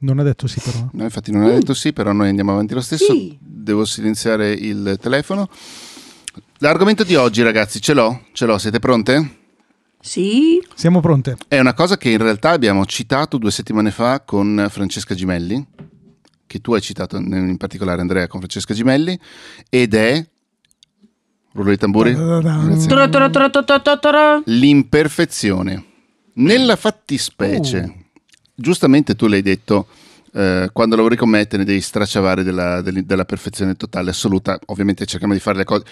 Non ha detto sì però. No, infatti non ha detto sì, però noi andiamo avanti lo stesso. Sì. Devo silenziare il telefono. L'argomento di oggi, ragazzi, ce l'ho? Ce l'ho, siete pronte? Sì, Siamo pronte? È una cosa che in realtà abbiamo citato due settimane fa con Francesca Gimelli, che tu hai citato in particolare Andrea con Francesca Gimelli, ed è... Rullo di tamburi? L'imperfezione. Nella fattispecie, giustamente tu l'hai detto, eh, quando me te ne devi stracciavare della, dell- della perfezione totale, assoluta. Ovviamente cerchiamo di cose.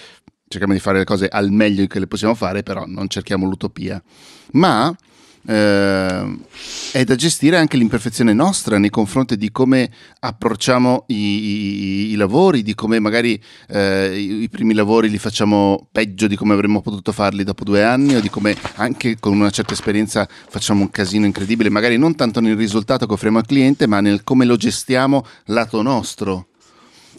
Cerchiamo di fare le cose al meglio che le possiamo fare, però non cerchiamo l'utopia. Ma eh, è da gestire anche l'imperfezione nostra nei confronti di come approcciamo i, i- i lavori, di come magari eh, i, i primi lavori li facciamo peggio di come avremmo potuto farli dopo due anni o di come anche con una certa esperienza facciamo un casino incredibile, magari non tanto nel risultato che offriamo al cliente, ma nel come lo gestiamo lato nostro.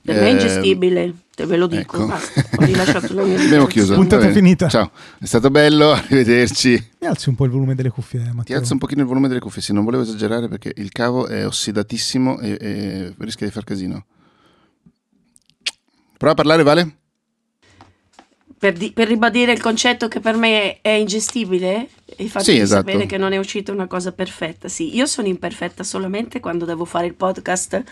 Per me è Eh, ingestibile, te ve lo dico. ecco. Basta, ho rilasciato la mia Abbiamo chiuso. Puntata finita. Ciao, è stato bello, arrivederci. Mi alzi un po' il volume delle cuffie, eh, Ti Matteo. alzo un pochino il volume delle cuffie, sì, non volevo esagerare perché il cavo è ossidatissimo e, e rischia di far casino. Prova a parlare, Vale? Per, di- per ribadire il concetto che per me è ingestibile il fatto Sì, di esatto. sapere che non è uscita una cosa perfetta. Sì, io sono imperfetta solamente quando devo fare il podcast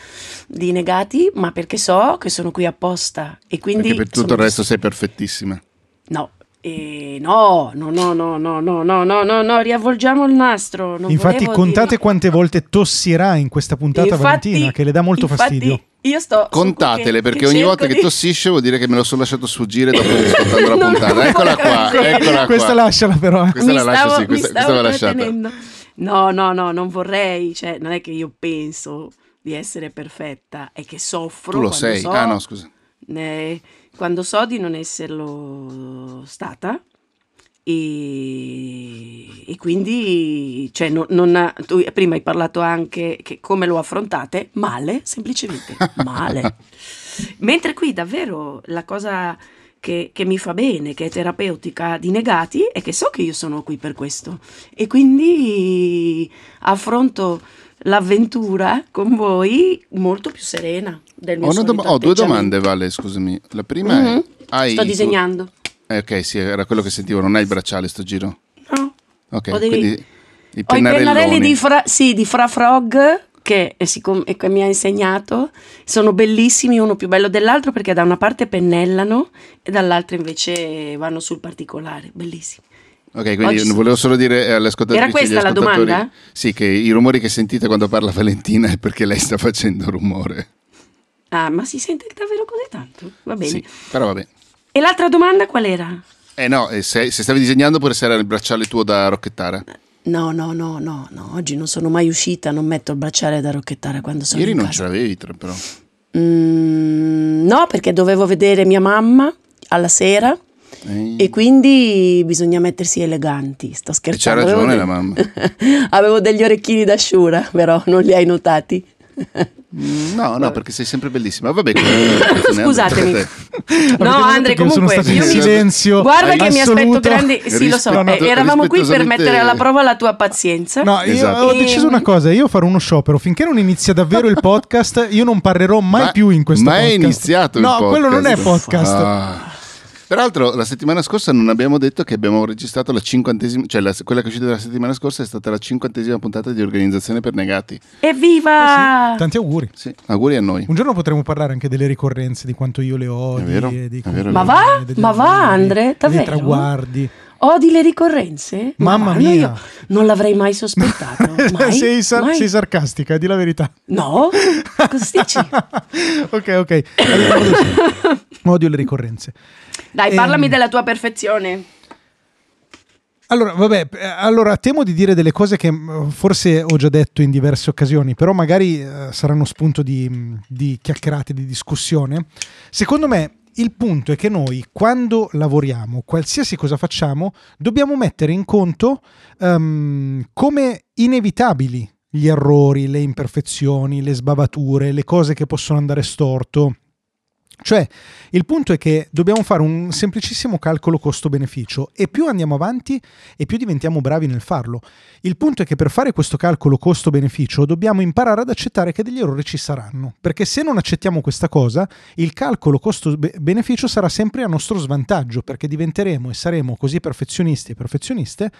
di negati, ma perché so che sono qui apposta e quindi... Perché per tutto il resto sei perfettissima. No, eh, no, no, no, no, no, no, no, no, no, no, riavvolgiamo il nastro. non Infatti, contate dire- quante volte tossirà in questa puntata Infatti- Valentina, che le dà molto infatti fastidio. Io sto Contatele che- perché che ogni volta che di- tossisce vuol dire che me lo sono lasciato sfuggire dopo ascoltando la No, puntata. Eccola qua, eccola Questa qua. lasciala però. eh. Questa mi la lascio, stavo, sì, mi questa, questa va lasciata. No, no, no, non vorrei, cioè, non è che io penso di essere perfetta, è che soffro. Tu lo sei. so- Ah no, scusa. eh, quando so di non esserlo stata e, e quindi cioè, non, non- tu prima hai parlato anche che come lo affrontate male semplicemente male. Mentre qui davvero la cosa che, che mi fa bene che è terapeutica di negati è che so che io sono qui per questo. E quindi affronto l'avventura con voi molto più serena del mio Ho, dom- ho due domande, Vale, scusami. La prima Mhm. è... Hai Sto tu- disegnando. Eh, ok, sì, era quello che sentivo. Non hai il bracciale sto giro. No. Ok, Ho quindi i Ho i pennarelli di Fra, sì, di Fra Frog che, siccome- e che mi ha insegnato. Sono bellissimi, uno più bello dell'altro perché da una parte pennellano e dall'altra invece vanno sul particolare. Bellissimi. Ok, quindi Oggi- volevo solo dire alle ascoltatrici Era questa la domanda? Sì, che i rumori che sentite quando parla Valentina è perché lei sta facendo rumore. Ah, ma si sente davvero così tanto? Va bene. Sì, però vabbè. E l'altra domanda qual era? Eh no, e se, se stavi disegnando oppure se era il bracciale tuo da rocchettara. No, no, no, no, no. Oggi non sono mai uscita, non metto il bracciale da rocchettare quando sono Ieri non casa. ce l'avevi, però. Mm, no, perché dovevo vedere mia mamma alla sera Eh, e quindi bisogna mettersi eleganti. Sto c'ha scherzando. ragione Avevo la mamma. Avevo degli orecchini d'asciura, però non li hai notati. No, no, perché sei sempre bellissima. Vabbè, comunque, Scusatemi. No, Andre, comunque stato in io mi- silenzio. Guarda che mi aspetto grandi. Sì, lo so. Eh, eravamo qui per mettere alla prova la tua pazienza. No, io Esatto. ho deciso una cosa, io farò uno sciopero, finché non inizia davvero il podcast, io non parlerò mai Ma- più in questo ma podcast. è iniziato il No, podcast. quello non è podcast. Ah. Peraltro, la settimana scorsa non abbiamo detto che abbiamo registrato la cinquantesima, cioè la- quella che è uscita la settimana scorsa è stata la cinquantesima puntata di Organizzazione per Negati. Evviva! Tanti auguri. Sì, auguri a noi. Un giorno potremo parlare anche delle ricorrenze, di quanto io le odi. È vero, di è vero, è Ma va? Ma va, Andre? Dei Davvero? traguardi. Odi le ricorrenze? Mamma Ma mia. Io non l'avrei mai sospettato. Mai? sei, sar- Mai? sei sarcastica, di la verità. No? Cosa dici? ok, ok. Odio le ricorrenze. Dai, Ehm, parlami della tua perfezione. Allora, vabbè, eh, allora temo di dire delle cose che mh, forse ho già detto in diverse occasioni, però magari eh, saranno spunto di, mh, di chiacchierate, di discussione. Secondo me il punto è che noi quando lavoriamo, qualsiasi cosa facciamo, dobbiamo mettere in conto ehm, come inevitabili gli errori, le imperfezioni, le sbavature, le cose che possono andare storto. Cioè, il punto è che dobbiamo fare un semplicissimo calcolo costo-beneficio e più andiamo avanti e più diventiamo bravi nel farlo. Il punto è che per fare questo calcolo costo-beneficio dobbiamo imparare ad accettare che degli errori ci saranno, perché se non accettiamo questa cosa, il calcolo costo-beneficio sarà sempre a nostro svantaggio, perché diventeremo e saremo così perfezionisti e perfezioniste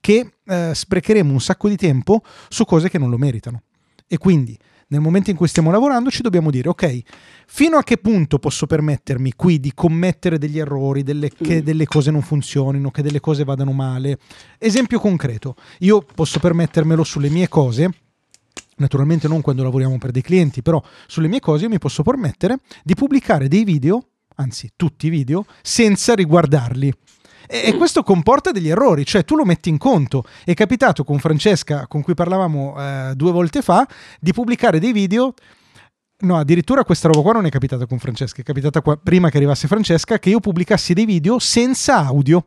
che eh, sprecheremo un sacco di tempo su cose che non lo meritano. E quindi nel momento in cui stiamo lavorando ci dobbiamo dire ok, fino a che punto posso permettermi qui di commettere degli errori, delle, che mm. delle cose non funzionino, che delle cose vadano male. Esempio concreto, io posso permettermelo sulle mie cose, naturalmente non quando lavoriamo per dei clienti, però sulle mie cose io mi posso permettere di pubblicare dei video, anzi tutti i video, senza riguardarli. E, questo comporta degli errori, cioè tu lo metti in conto. È capitato con Francesca, con cui parlavamo eh, due volte fa, di pubblicare dei video. No, addirittura questa roba qua non è capitata con Francesca, è capitata qua, prima che arrivasse Francesca che io pubblicassi dei video senza audio.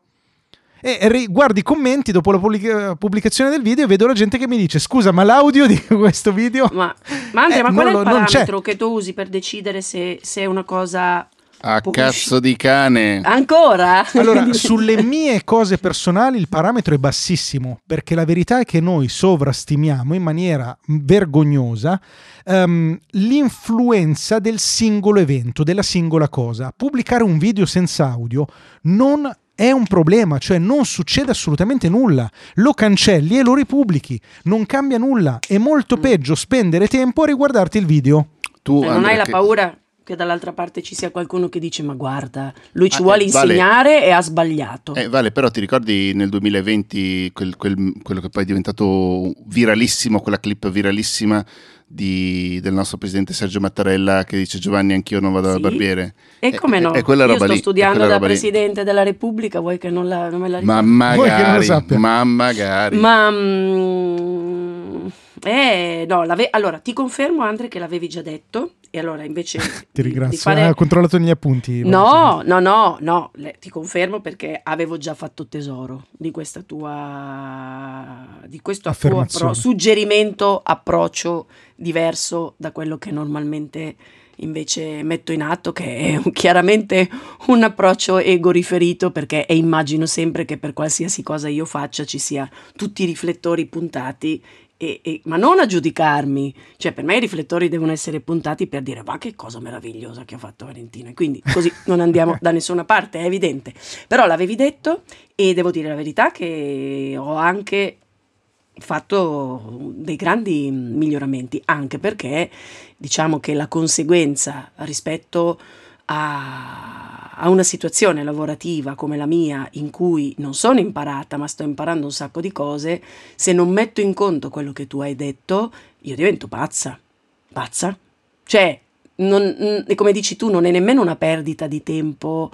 E guardi i commenti dopo la pubblica- pubblicazione del video e vedo la gente che mi dice: Scusa, ma l'audio di questo video. Ma, ma Andrea, eh, ma qual è il parametro che tu usi per decidere se, se è una cosa a cazzo di cane. Ancora? Allora, sulle mie cose personali il parametro è bassissimo, perché la verità è che noi sovrastimiamo in maniera vergognosa um, l'influenza del singolo evento, della singola cosa. Pubblicare un video senza audio non è un problema, cioè non succede assolutamente nulla. Lo cancelli e lo ripubblichi, non cambia nulla. È molto mm. peggio spendere tempo a riguardarti il video. Tu, cioè, non hai la che... paura che dall'altra parte ci sia qualcuno che dice ma guarda, lui ci ah, vuole eh, insegnare vale. e ha sbagliato. Eh, vale, però ti ricordi nel 2020 quel, quel, quello che poi è diventato viralissimo, quella clip viralissima di, del nostro presidente Sergio Mattarella che dice Giovanni anch'io non vado sì. dal barbiere. E come no? È, è quella Io roba sto lì, studiando da Presidente lì. della Repubblica, vuoi che non, la, non me la ricordi? Ma magari, ma magari. Ma... Mm, eh, no, allora ti confermo Andre che l'avevi già detto e allora invece... ti ringrazio, fare... hai controllato i miei appunti. No, no, no, no, le, ti confermo perché avevo già fatto tesoro di questa tua... di questo tuo appro- suggerimento, approccio diverso da quello che normalmente invece metto in atto, che è chiaramente un approccio ego riferito perché immagino sempre che per qualsiasi cosa io faccia ci sia tutti i riflettori puntati e, e, ma non a giudicarmi, cioè per me i riflettori devono essere puntati per dire ma che cosa meravigliosa che ha fatto Valentina e quindi così non andiamo da nessuna parte, è evidente. Però l'avevi detto e devo dire la verità che ho anche fatto dei grandi miglioramenti, anche perché diciamo che la conseguenza rispetto a, a, una situazione lavorativa come la mia in cui non sono imparata ma sto imparando un sacco di cose, se non metto in conto quello che tu hai detto, io divento pazza. Pazza. Cioè, non, come dici tu, non è nemmeno una perdita di tempo,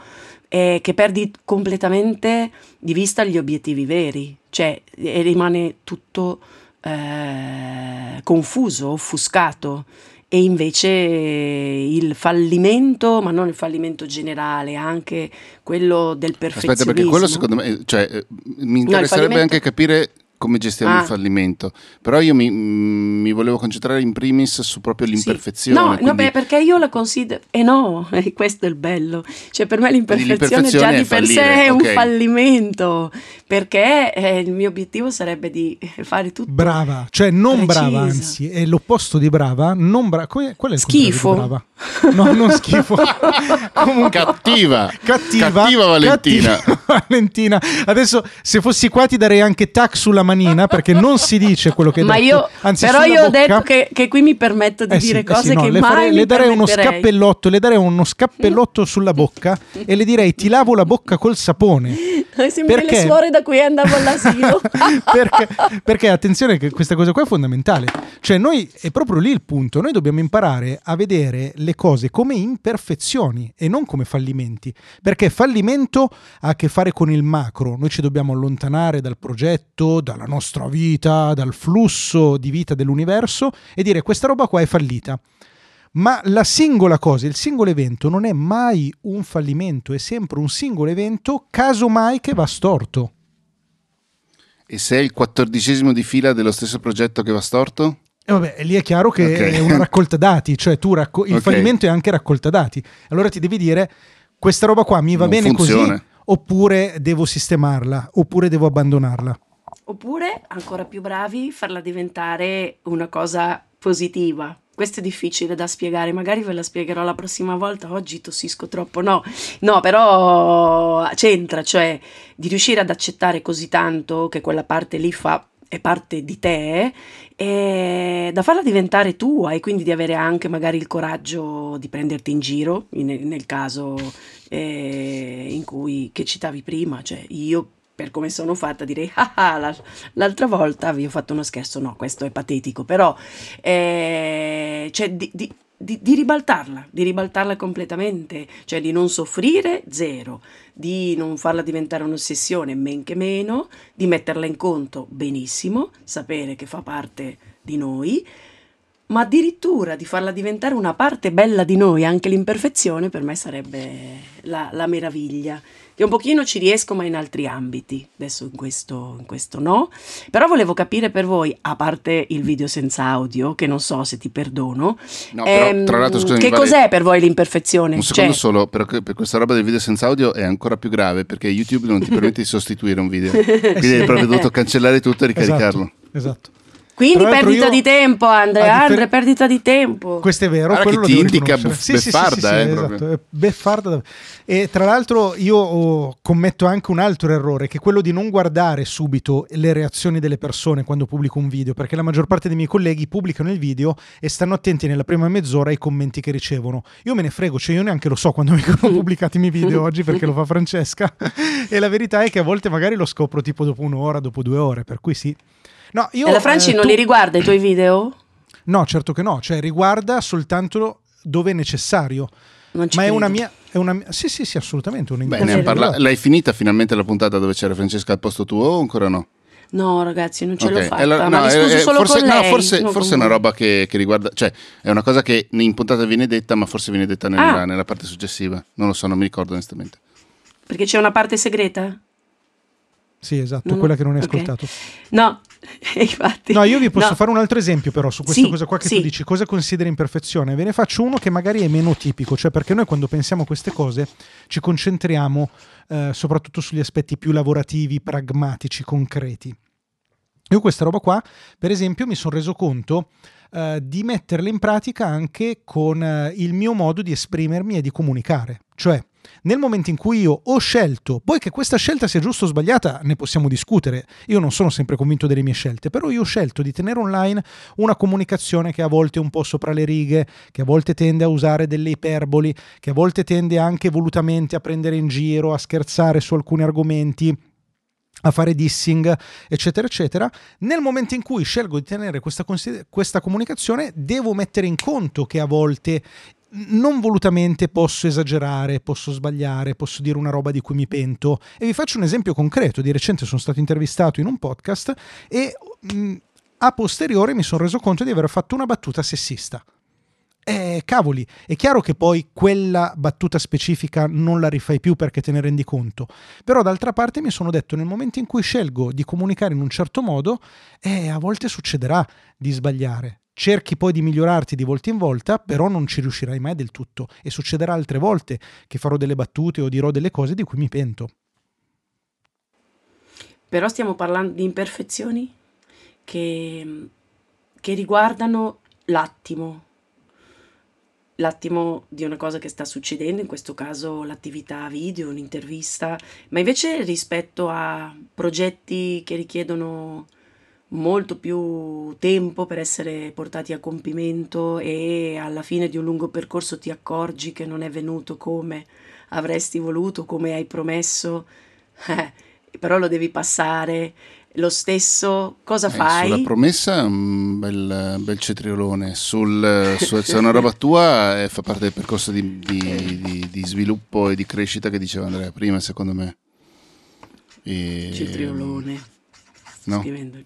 è che perdi completamente di vista gli obiettivi veri, cioè rimane tutto eh, confuso, offuscato e invece il fallimento, ma non il fallimento generale, anche quello del perfezionismo. Aspetta, perché quello secondo me, cioè, eh, mi interesserebbe no, anche capire come gestiamo ah. il fallimento. Però io mi, mi, volevo concentrare in primis su proprio l'imperfezione. Sì. No, quindi... no beh, perché io la considero... Eh no, eh, questo è il bello. Cioè per me l'imperfezione, l'imperfezione già di per sé è okay. un fallimento, perché eh, il mio obiettivo sarebbe di fare tutto Brava, cioè non preciso. brava, anzi, è l'opposto di brava, non brava. Qual è il schifo. brava? No, non schifo. Comunque, cattiva. Cattiva. Cattiva Valentina. Cattiva Valentina. Adesso se fossi qua ti darei anche tac sulla manina perché non si dice quello che Ma detto. io, Anzi, però io ho detto che, che, qui mi permetto di eh dire sì, cose eh sì, no, che le mai farei, le darei uno scappellotto, le darei uno scappellotto sulla bocca e le direi ti lavo la bocca col sapone. Sembra perché? le suore da cui andavo all'asilo. perché, perché attenzione che questa cosa qua è fondamentale. Cioè noi è proprio lì il punto, noi dobbiamo imparare a vedere le cose come imperfezioni e non come fallimenti, perché fallimento ha a che fare con il macro, noi ci dobbiamo allontanare dal progetto, dalla nostra vita, dal flusso di vita dell'universo e dire questa roba qua è fallita. Ma la singola cosa, il singolo evento non è mai un fallimento, è sempre un singolo evento, casomai che va storto. E se è il quattordicesimo di fila dello stesso progetto che va storto? E vabbè, lì è chiaro che Ok. è una raccolta dati, cioè tu racco- il Ok. fallimento è anche raccolta dati. Allora ti devi dire questa roba qua mi va Non bene funziona. così oppure devo sistemarla oppure devo abbandonarla. Oppure, ancora più bravi, farla diventare una cosa positiva. Questo è difficile da spiegare, magari ve la spiegherò la prossima volta, oggi tossisco troppo, no, no, però c'entra, cioè di riuscire ad accettare così tanto che quella parte lì fa, è parte di te, e da farla diventare tua e quindi di avere anche magari il coraggio di prenderti in giro, in- nel caso eh, in cui, che citavi prima, cioè io per come sono fatta direi ah, ah, la- l'altra volta vi ho fatto uno scherzo no questo è patetico però eh, cioè di, di- di- di ribaltarla di ribaltarla completamente cioè di non soffrire zero di non farla diventare un'ossessione men che meno di metterla in conto benissimo sapere che fa parte di noi ma addirittura di farla diventare una parte bella di noi, anche l'imperfezione, per me sarebbe la, la meraviglia. Che un pochino ci riesco, ma in altri ambiti. Adesso in questo, in questo no. Però volevo capire per voi, a parte il video senza audio, che non so se ti perdono, No, però, ehm, tra l'altro, scusami, che Vale- cos'è per voi l'imperfezione? Un secondo Cioè, solo, però che- per questa roba del video senza audio è ancora più grave perché YouTube non ti permette di sostituire un video. Quindi hai proprio dovuto cancellare tutto e ricaricarlo. Esatto. esatto. Quindi perdita io- di tempo, Andrea, differ- Andre, perdita di tempo. Questo è vero, Guarda quello che ti indica riconoscere. bef- beffarda, eh, esatto, beffarda. E tra l'altro io oh, commetto anche un altro errore, che è quello di non guardare subito le reazioni delle persone quando pubblico un video, perché la maggior parte dei miei colleghi pubblicano il video e stanno attenti nella prima mezz'ora ai commenti che ricevono. Io me ne frego, cioè io neanche lo so quando vengono pubblicati i miei video oggi perché lo fa Francesca. e la verità è che a volte magari lo scopro tipo dopo un'ora, dopo due ore, per cui sì. No, io, e la Franci eh, non tu- li riguarda i tuoi video? No, certo che no, cioè riguarda soltanto dove è necessario. Non ci Ma è credo. una mia, è una mia- Sì, sì, sì, assolutamente. Una Beh, Cos'è? ne hai parla- l'hai finita finalmente la puntata dove c'era Francesca al posto tuo o ancora no? No, ragazzi, non ce l'ho Ok, fatta. allora- ma no, eh, solo forse, con no, forse, non forse è una roba che, che riguarda, cioè è una cosa che in puntata viene detta, ma forse viene detta nella, Ah. nella parte successiva. Non lo so, non mi ricordo onestamente. Perché c'è una parte segreta? Sì, esatto, No, no, quella che non hai ok. ascoltato. No, infatti. No, io vi posso No. fare un altro esempio però su questa Sì, cosa qua che sì. tu dici, cosa consideri imperfezione? Ve ne faccio uno che magari è meno tipico, cioè perché noi quando pensiamo a queste cose ci concentriamo eh, soprattutto sugli aspetti più lavorativi, pragmatici, concreti. Io questa roba qua, per esempio, mi sono reso conto eh, di metterla in pratica anche con eh, il mio modo di esprimermi e di comunicare. Cioè, nel momento in cui io ho scelto, poi che questa scelta sia giusta o sbagliata, ne possiamo discutere. Io non sono sempre convinto delle mie scelte, però io ho scelto di tenere online una comunicazione che a volte è un po' sopra le righe, che a volte tende a usare delle iperboli, che a volte tende anche volutamente a prendere in giro, a scherzare su alcuni argomenti a fare dissing, eccetera, eccetera. Nel momento in cui scelgo di tenere questa, consider- questa comunicazione, devo mettere in conto che a volte non volutamente posso esagerare, posso sbagliare, posso dire una roba di cui mi pento. E vi faccio un esempio concreto. Di recente sono stato intervistato in un podcast e mh, a posteriore mi sono reso conto di aver fatto una battuta sessista. Eh, cavoli, è chiaro che poi quella battuta specifica non la rifai più perché te ne rendi conto, però d'altra parte mi sono detto nel momento in cui scelgo di comunicare in un certo modo, eh, a volte succederà di sbagliare. Cerchi poi di migliorarti di volta in volta, però non ci riuscirai mai del tutto e succederà altre volte che farò delle battute o dirò delle cose di cui mi pento. Però stiamo parlando di imperfezioni che, che riguardano l'attimo, l'attimo di una cosa che sta succedendo, in questo caso l'attività video, un'intervista, ma invece rispetto a progetti che richiedono molto più tempo per essere portati a compimento e alla fine di un lungo percorso ti accorgi che non è venuto come avresti voluto, come hai promesso, eh, però lo devi passare. Lo stesso, cosa Eh, fai? Sulla promessa è un bel, bel cetriolone. Sul, su, se è una roba tua eh, fa parte del percorso di, di- di- di sviluppo e di crescita che diceva Andrea prima, secondo me. E- Cetriolone. No? Scrivendo.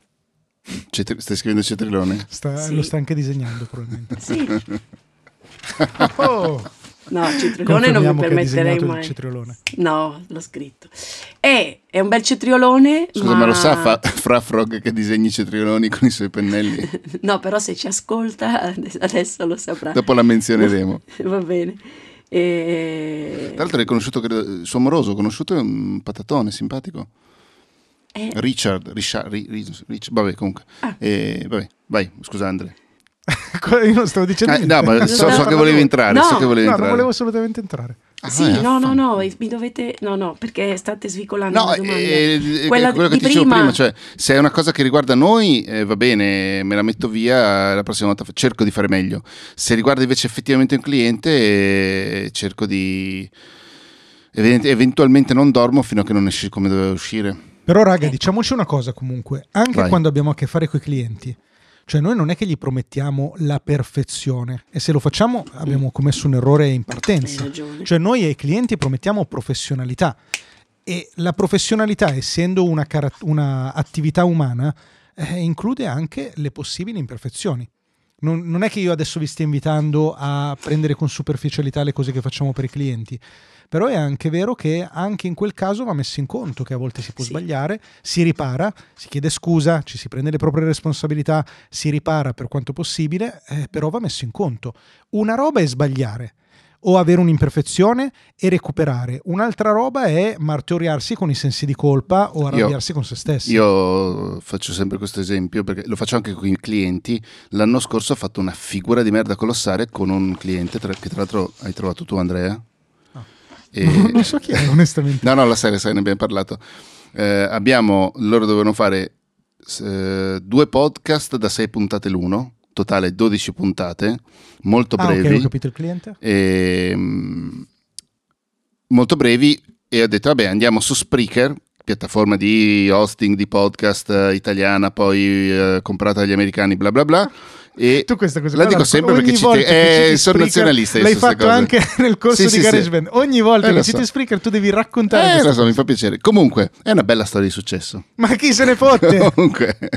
Cetri- stai scrivendo cetriolone? Sta- Sì. Lo sta anche disegnando probabilmente. Sì, Oh, No, cetriolone non mi permetterei mai. cetriolone. No, l'ho scritto. È, è un bel cetriolone. Scusa, ma lo sa fa, Fra Frog che disegni i cetrioloni con i suoi pennelli? No, però se ci ascolta adesso lo saprà. Dopo la menzioneremo. Va bene. E... Tra l'altro hai conosciuto, credo, il suo amoroso, conosciuto è un patatone simpatico. Eh, Richard, Richard, Ri- Ri- Rich- vabbè comunque. Ah. Eh, vabbè, vai, scusa Andre. Io non stavo dicendo niente. no, ma so, so che volevi entrare, No. so che volevi No, non entrare. volevo assolutamente entrare. Ah, sì, eh, no, no, no, mi dovete... No, no, perché state svicolando No, domanda. eh, eh, Quella quello che di ti dicevo prima- prima, cioè se è una cosa che riguarda noi eh, va bene, me la metto via, la prossima volta cerco di fare meglio. Se riguarda invece effettivamente un cliente, eh, cerco di... event- eventualmente non dormo fino a che non esci come doveva uscire. Però, raga, Ecco. diciamoci una cosa comunque, anche Vai. quando abbiamo a che fare con i clienti, cioè noi non è che gli promettiamo la perfezione e se lo facciamo abbiamo commesso un errore in Hai partenza. ragione. Cioè noi ai clienti promettiamo professionalità e la professionalità, essendo una, cara- una attività umana, eh, include anche le possibili imperfezioni. Non, non è che io adesso vi stia invitando a prendere con superficialità le cose che facciamo per i clienti, però è anche vero che anche in quel caso va messo in conto che a volte si può Sì. sbagliare, si ripara, si chiede scusa, ci si prende le proprie responsabilità, si ripara per quanto possibile, eh, però va messo in conto. Una roba è sbagliare o avere un'imperfezione e recuperare. Un'altra roba è martoriarsi con i sensi di colpa o arrabbiarsi con se stessi. Io faccio sempre questo esempio perché lo faccio anche con i clienti. L'anno scorso ho fatto una figura di merda colossale con un cliente tra- che tra l'altro hai trovato tu Andrea. E- non so chi è, onestamente. No, no, la serie, sai, ne abbiamo parlato. Eh, abbiamo, loro dovevano fare eh, due podcast da sei puntate l'uno, totale 12 puntate, molto Ah, brevi. ho capito il cliente. e, mm, molto brevi e ho detto vabbè andiamo su Spreaker piattaforma di hosting di podcast eh, italiana poi eh, comprata dagli americani bla bla bla e Tu questa cosa la dico sempre ogni perché ci volta te- che eh, sono nazionalista io L'hai fatto anche nel corso Sì, di sì, GarageBand. Ogni volta Eh, che citi so. Spreaker tu devi raccontare eh, lo so, mi fa piacere. Comunque, è una bella storia di successo. Ma chi se ne fotte? Comunque,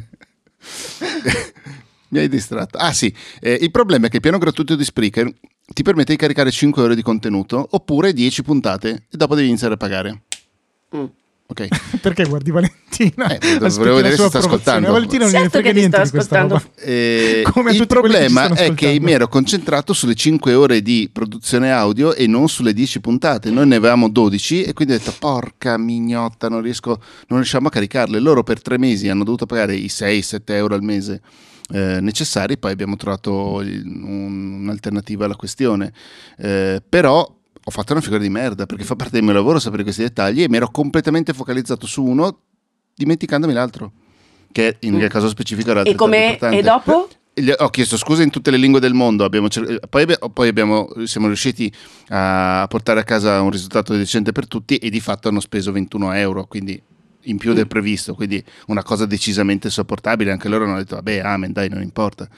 mi hai distratto. Ah sì, eh, il problema è che il piano gratuito di Spreaker ti permette di caricare 5 ore di contenuto oppure 10 puntate e dopo devi iniziare a pagare. Mm. Ok. Perché guardi Valentina? Eh, la vedere se sta ascoltando. A Valentina non Certo frega che niente sto di questa roba. ascoltando. Eh, Come il che problema stanno è che mi ero concentrato sulle 5 ore di produzione audio e non sulle 10 puntate. Noi ne avevamo 12 e quindi ho detto porca mignotta, non, riesco, non riusciamo a caricarle. Loro per tre mesi hanno dovuto pagare i 6-7 euro al mese eh, necessari, poi abbiamo trovato il- un- un'alternativa alla questione. Eh, però ho fatto una figura di merda perché fa parte del mio lavoro sapere questi dettagli e mi ero completamente focalizzato su uno dimenticandomi l'altro. Che in quel caso specifico era Mm. E come e dopo? Ho chiesto scusa in tutte le lingue del mondo, abbiamo cer- poi, poi abbiamo- siamo riusciti a portare a casa un risultato decente per tutti e di fatto hanno speso 21 euro, quindi in più Mm. del previsto, quindi una cosa decisamente sopportabile. Anche loro hanno detto, vabbè, amen, dai, non importa.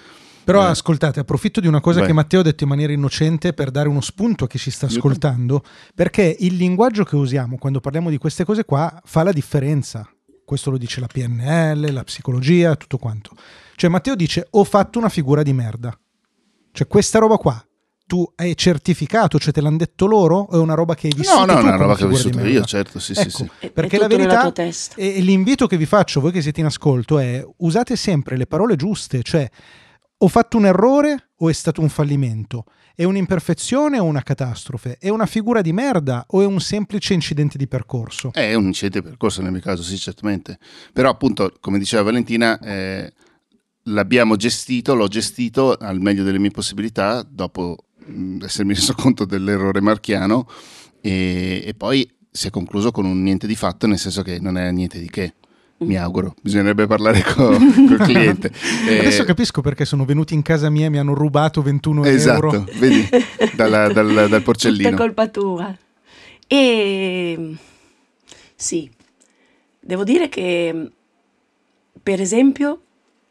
Però Eh. ascoltate, approfitto di una cosa Vai. che Matteo ha detto in maniera innocente per dare uno spunto a chi ci sta ascoltando, perché il linguaggio che usiamo quando parliamo di queste cose qua fa la differenza. Questo lo dice la PNL, la psicologia, tutto quanto. Cioè Matteo dice ho fatto una figura di merda. Cioè questa roba qua, tu hai certificato, cioè te l'hanno detto loro o è una roba che hai vissuto No, no, tu è una roba che ho vissuto io, certo, sì, sì, Ecco, sì. È- è Perché la tutto nella verità e l'invito che vi faccio, voi che siete in ascolto, è usate sempre le parole giuste, cioè ho fatto un errore o è stato un fallimento? È un'imperfezione o una catastrofe? È una figura di merda o è un semplice incidente di percorso? È un incidente di percorso nel mio caso, sì, certamente. Però appunto, come diceva Valentina, eh, l'abbiamo gestito, l'ho gestito al meglio delle mie possibilità dopo mh, essermi reso conto dell'errore marchiano e, e poi si è concluso con un niente di fatto, nel senso che non è niente di che. Mi auguro, bisognerebbe parlare co- col cliente. Eh, Adesso capisco perché sono venuti in casa mia e mi hanno rubato 21 Esatto, euro. vedi, dalla- dal, dal Tutta porcellino. colpa tua. E sì, devo dire che per esempio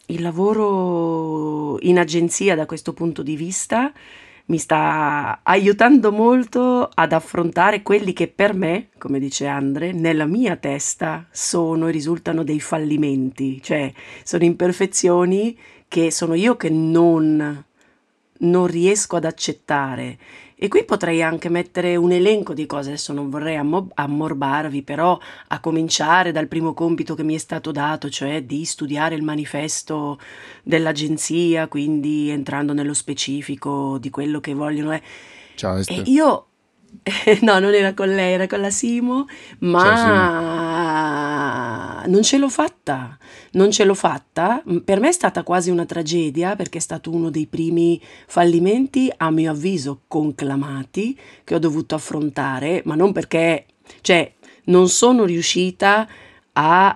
il lavoro in agenzia da questo punto di vista mi sta aiutando molto ad affrontare quelli che per me, come dice Andre, nella mia testa sono e risultano dei fallimenti, cioè sono imperfezioni che sono io che non non riesco ad accettare. E qui potrei anche mettere un elenco di cose, adesso non vorrei ammo- ammorbarvi, però a cominciare dal primo compito che mi è stato dato, cioè di studiare il manifesto dell'agenzia, quindi entrando nello specifico di quello che vogliono. Eh. Ciao E Esther. io, no, non era con lei, era con la Simo, ma non ce l'ho fatta, non ce l'ho fatta. Per me è stata quasi una tragedia perché è stato uno dei primi fallimenti, a mio avviso, conclamati che ho dovuto affrontare, ma non perché, cioè, non sono riuscita a,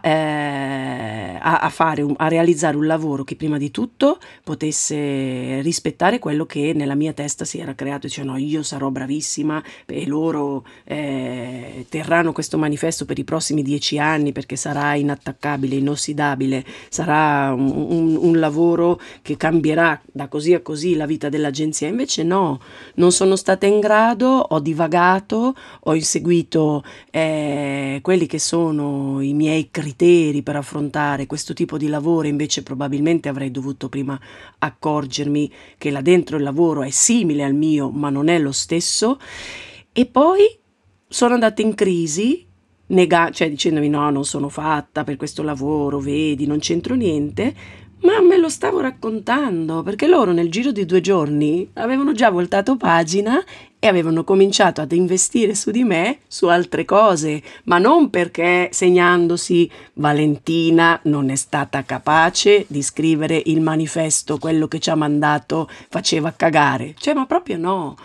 eh, a- a fare un- a realizzare un lavoro che prima di tutto potesse rispettare quello che nella mia testa si era creato, cioè no, io sarò bravissima e loro eh, terranno questo manifesto per i prossimi dieci anni perché sarà inattaccabile, inossidabile, sarà un, un- un lavoro che cambierà da così a così la vita dell'agenzia. Invece no, non sono stata in grado, ho divagato, ho inseguito eh, quelli che sono i miei criteri per affrontare questo tipo di lavoro, invece probabilmente avrei dovuto prima accorgermi che là dentro il lavoro è simile al mio, ma non è lo stesso. E poi sono andata in crisi, nega- cioè dicendomi no, non sono fatta per questo lavoro, vedi, non c'entro niente. Ma me lo stavo raccontando perché loro nel giro di due giorni avevano già voltato pagina e avevano cominciato ad investire su di me su altre cose, ma non perché segnandosi Valentina non è stata capace di scrivere il manifesto, quello che ci ha mandato faceva cagare, cioè ma proprio no.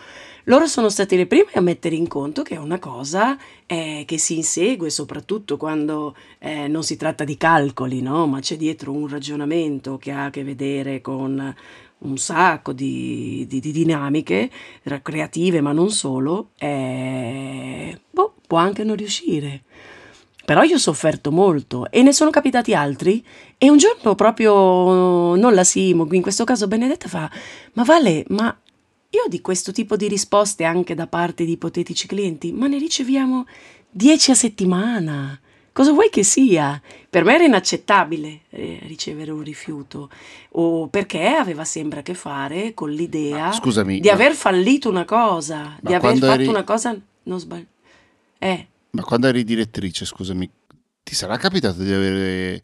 Loro sono stati le prime a mettere in conto che è una cosa eh, che si insegue soprattutto quando eh, non si tratta di calcoli, no? ma c'è dietro un ragionamento che ha a che vedere con un sacco di, di- di dinamiche creative, ma non solo, eh, boh, può anche non riuscire. Però io ho sofferto molto e ne sono capitati altri. E un giorno proprio, non la Simo, in questo caso Benedetta fa, ma Vale, ma io di questo tipo di risposte anche da parte di ipotetici clienti, ma ne riceviamo 10 a settimana. Cosa vuoi che sia? Per me era inaccettabile eh, ricevere un rifiuto, o perché aveva sempre a che fare con l'idea Ma scusami, di ma- aver fallito una cosa, di aver fatto eri- una cosa non sbagliata. Eh, Ma quando eri direttrice, scusami, ti sarà capitato di avere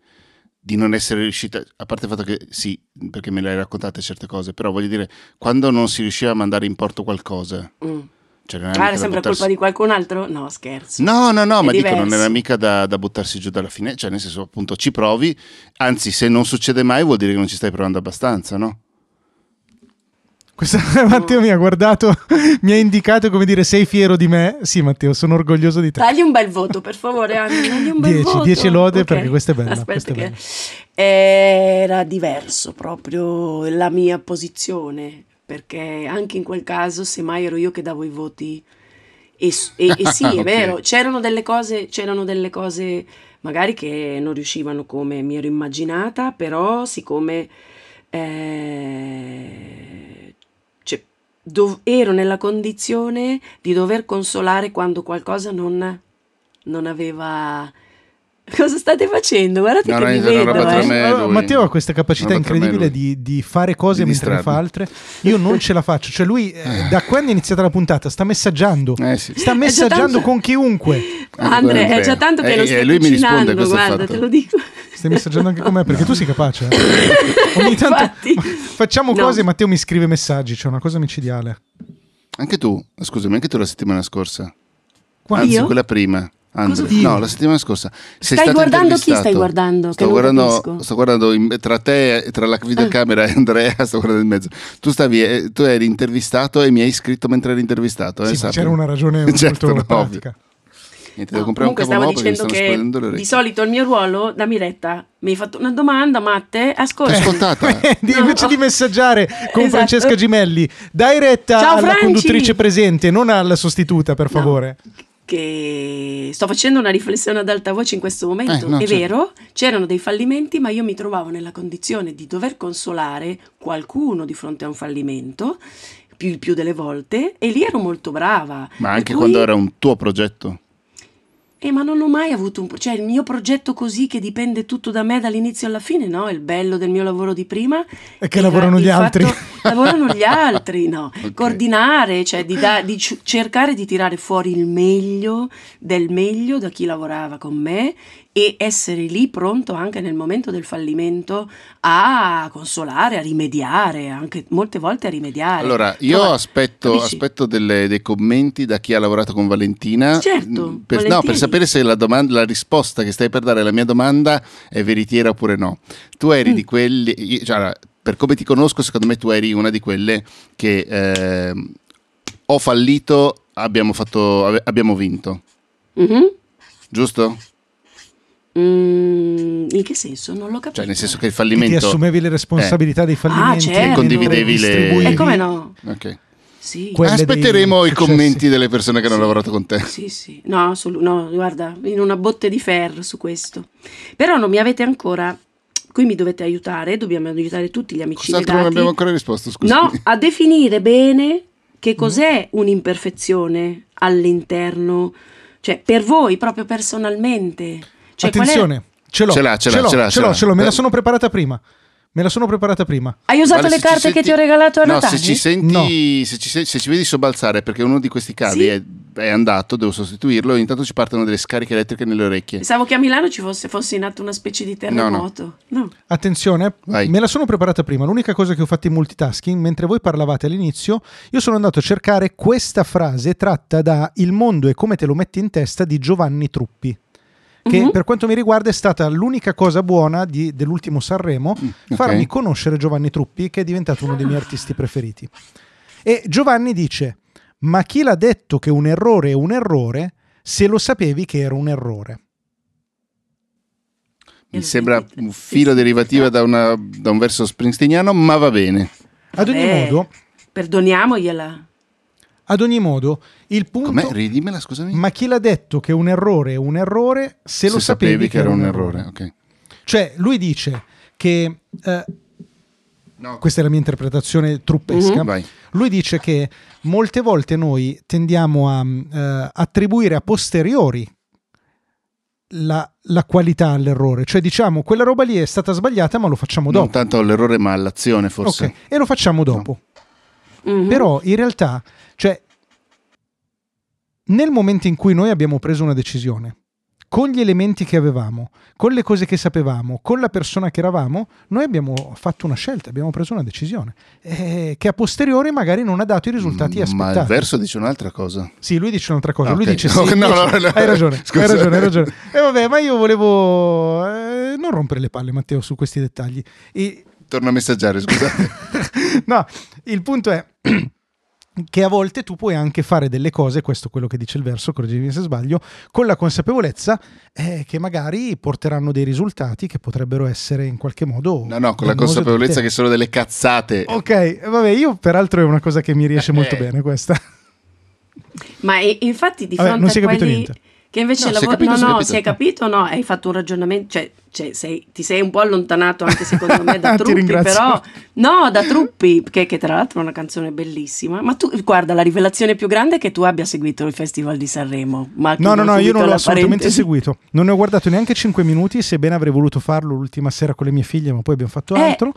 di non essere riuscita, a parte il fatto che sì, perché me le hai raccontate certe cose, però voglio dire, quando non si riusciva a mandare in porto qualcosa, mm. Cioè non Ah, era mica era da sempre buttarsi- colpa di qualcun altro? No, scherzo. No, no, no, È ma dico, non diverso. era mica da, da buttarsi giù dalla finestra, cioè nel senso appunto ci provi, anzi se non succede mai vuol dire che non ci stai provando abbastanza, no? Questa, Matteo mi ha guardato, mi ha indicato come dire sei fiero di me. Sì, Matteo, sono orgoglioso di te. Dagli un bel voto, per favore, Anni, dagli un bel 10, voto. 10 lode Ok. perché questa è bella, Aspetta questa è che- bella. Era diverso proprio la mia posizione, perché anche in quel caso, semmai ero io che davo i voti. E, e- e sì, è Ok. vero, c'erano delle cose, c'erano delle cose magari che non riuscivano come mi ero immaginata, però siccome eh, cioè, dov- ero nella condizione di dover consolare quando qualcosa non, non aveva... Cosa state facendo? Guardate No, che no, vi vedo. roba tra eh. me Allora, lui. Matteo ha questa capacità incredibile di, di fare cose Di mentre ne fa altre. Io non ce la faccio. Cioè, lui eh, da quando è iniziata la puntata sta messaggiando. Eh sì. Sta messaggiando tanto- con chiunque. Andre, è Andrea. già tanto che Eh, lo eh, stai lui mi risponde guarda, fatto. te lo dico. Stai messaggiando anche con me perché tu sei capace. eh. Ogni tanto Infatti. facciamo No. cose e Matteo mi scrive messaggi. C'è una cosa micidiale. Anche tu, scusami, anche tu la settimana scorsa. Qua- Anzi, Io? quella prima. Andre. No, la settimana scorsa. Sei Stai guardando chi stai guardando? Sto guardando, sto guardando in- tra te, tra la videocamera e Andrea, sto guardando in mezzo. Tu, stavi, eh, tu eri intervistato e mi hai scritto mentre eri intervistato. Eh, Sì, c'era una ragione Certo, molto no, pratica. Niente, devo No, comprare un comunque stavo dicendo che di solito il mio ruolo, dammi retta, mi hai fatto una domanda, Matte, ascolta. ascoltata. Di- No. Invece di messaggiare con Esatto. Francesca Gimelli, dai retta Ciao, alla Franci! conduttrice presente, non alla sostituta, per No. Che sto facendo una riflessione ad alta voce in questo momento. Eh, no, è certo. vero, c'erano dei fallimenti, ma io mi trovavo nella condizione di dover consolare qualcuno di fronte a un fallimento, più, il più delle volte, e lì ero molto brava. Ma anche cui- quando era un tuo progetto. Eh, ma non ho mai avuto un... pro- cioè il mio progetto così che dipende tutto da me dall'inizio alla fine, no? Il bello del mio lavoro di prima... E che lavorano gli altri. fatto- lavorano gli altri, no. Ok. Coordinare, cioè di, da- di cercare di tirare fuori il meglio del meglio da chi lavorava con me e essere lì pronto anche nel momento del fallimento a consolare, a rimediare, anche molte volte a rimediare. Allora, io Trova- aspetto, aspetto delle- dei commenti da chi ha lavorato con Valentina. Certo, Mm, per, no, per sapere se la, domanda, la risposta che stai per dare alla mia domanda è veritiera oppure no. Tu eri Mm. di quelli. io- cioè, per come ti conosco, secondo me tu eri una di quelle che ehm, ho fallito, abbiamo, fatto, abbiamo vinto. Mhm. Giusto? Mm, in che senso? Non l'ho capito. Cioè, nel senso che il Che ti fallimento. assumevi le responsabilità dei fallimenti Ah, certo. e Condividevi le- E come no? Ok. Sì. Aspetteremo dei i commenti delle persone che hanno Sì. lavorato con te. Sì, sì, no, assolut- no, guarda, in una botte di ferro su questo. Però non mi avete ancora, qui mi dovete aiutare, dobbiamo aiutare tutti gli amici Cos'altro non abbiamo ancora risposto? Scusa. No, a definire bene che Mm. cos'è un'imperfezione all'interno, cioè per voi proprio personalmente. Cioè, qual è- Attenzione, ce l'ho, Ce l'ha, ce l'ha, ce l'ho, ce l'ha, ce l'ho, ce l'ho, me la sono preparata prima. Me la sono preparata prima. Hai usato Vale, le carte che senti- ti ho regalato a No, Natale? se ci senti, No. se, ci, se- se ci vedi sobbalzare perché uno di questi cavi Sì. è, è andato, devo sostituirlo. E intanto ci partono delle scariche elettriche nelle orecchie. Pensavo che a Milano ci fosse, fosse in atto una specie di terremoto. No. Attenzione, Vai. me la sono preparata prima. L'unica cosa che ho fatto in multitasking, mentre voi parlavate all'inizio, io sono andato a cercare questa frase tratta da Il mondo è come te lo metti in testa di Giovanni Truppi. Che Mhm. per quanto mi riguarda è stata l'unica cosa buona di- dell'ultimo Sanremo, Mm, ok. farmi conoscere Giovanni Truppi, che è diventato uno dei miei artisti preferiti. E Giovanni dice: Ma chi l'ha detto che un errore è un errore se lo sapevi che era un errore? Mi Eh, sembra un filo derivativa da, una- da un verso springsteeniano, ma va bene. Ad ogni Vabbè, modo, Perdoniamogliela. Ad ogni modo, il punto. Com'è? Ridimela, scusami. Ma chi l'ha detto che un errore è un errore se, lo sapevi, che era un errore. ok. Cioè, lui dice che. eh, No, questa è la mia interpretazione truppesca. Mhm. vai. Lui dice che molte volte noi tendiamo a eh, attribuire a posteriori la, la qualità all'errore, cioè diciamo quella roba lì è stata sbagliata, ma lo facciamo Non dopo. tanto all'errore, ma all'azione, forse. Ok, e lo facciamo dopo. Mhm. Però in realtà, cioè, nel momento in cui noi abbiamo preso una decisione, con gli elementi che avevamo, con le cose che sapevamo, con la persona che eravamo, noi abbiamo fatto una scelta, abbiamo preso una decisione, eh, che a posteriori magari non ha dato i risultati Ma aspettati. il verso dice un'altra cosa. Sì, lui dice un'altra cosa. Ah, Lui ok. dice sì. No, no, invece- no, no. Hai ragione, Scusa. hai ragione, hai ragione. E vabbè, ma io volevo eh, non rompere le palle, Matteo, su questi dettagli. E, Torna a messaggiare, scusate. no, il punto è che a volte tu puoi anche fare delle cose, questo è quello che dice il verso, correggimi se sbaglio, con la consapevolezza eh, che magari porteranno dei risultati che potrebbero essere in qualche modo... No, no, con la consapevolezza che sono delle cazzate. Ok, vabbè, io peraltro è una cosa che mi riesce molto Eh. bene questa. Ma infatti di Vabbè, fronte non si è a capito quelli niente. Che invece No, lavorano... capito, no, no, si è capito, no, hai fatto un ragionamento, cioè, cioè, sei- ti sei un po' allontanato anche secondo me da Truppi, però... No, da Truppi, che, che tra l'altro è una canzone bellissima, ma tu, guarda, la rivelazione più grande è che tu abbia seguito il Festival di Sanremo. Ma No, no, no, io non l'ho assolutamente seguito. Non ne ho guardato neanche 5 minuti, sebbene avrei voluto farlo l'ultima sera con le mie figlie, ma poi abbiamo fatto Eh. altro.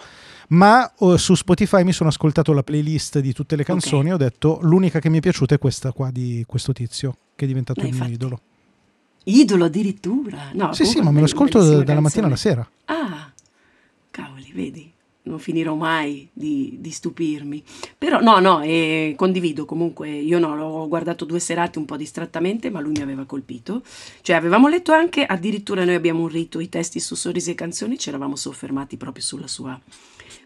Ma oh, su Spotify mi sono ascoltato la playlist di tutte le canzoni e ho detto l'unica che mi è piaciuta è questa qua di questo tizio, che è diventato Eh, il mio idolo. Idolo addirittura. No, sì, sì, ma me lo ascolto dalla mattina alla canzone. sera. Ah, cavoli, vedi, non finirò mai di, di stupirmi. Però no, no, eh, condivido comunque, io no, l'ho guardato due serate un po' distrattamente, ma lui mi aveva colpito. Cioè avevamo letto anche, addirittura noi abbiamo un rito, i testi su Sorrisi e Canzoni, ci eravamo soffermati proprio sulla sua...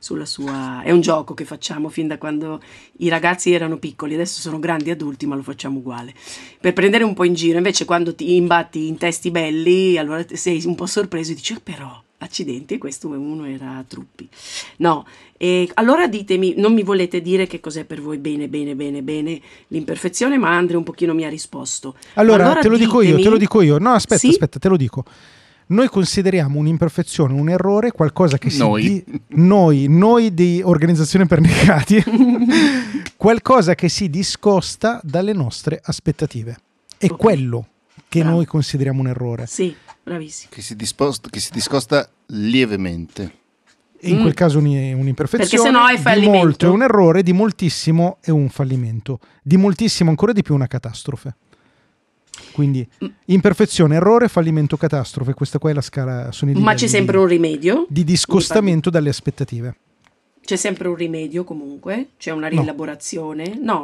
Sulla sua... È un gioco che facciamo fin da quando i ragazzi erano piccoli, adesso sono grandi adulti, ma lo facciamo uguale per prendere un po' in giro. Invece, quando ti imbatti in testi belli, allora sei un po' sorpreso e dici: "Ah, però, accidenti, questo uno era Truppi. No, e allora ditemi, non mi volete dire che cos'è per voi bene, bene, bene, bene l'imperfezione, ma Andre un pochino mi ha risposto. Allora, te lo dico io, ditemi- te lo dico io. No, aspetta, Sì? aspetta, te lo dico. Noi consideriamo un'imperfezione, un errore, qualcosa che si Noi. di- noi, noi di organizzazione per negati, qualcosa che si discosta dalle nostre aspettative. È Ok. quello che Bravo. noi consideriamo un errore. Sì, bravissimo. Che si, disposta- che si discosta lievemente. E in Mm. quel caso un- un'imperfezione, Perché sennò è di fallimento. molto è un errore, di moltissimo è un fallimento, di moltissimo ancora di più una catastrofe. Quindi Mm. imperfezione, errore, fallimento, catastrofe, questa qua è la scala, sono i Ma c'è sempre di, un rimedio? di discostamento dalle aspettative. C'è sempre un rimedio comunque? C'è una No. rielaborazione? No?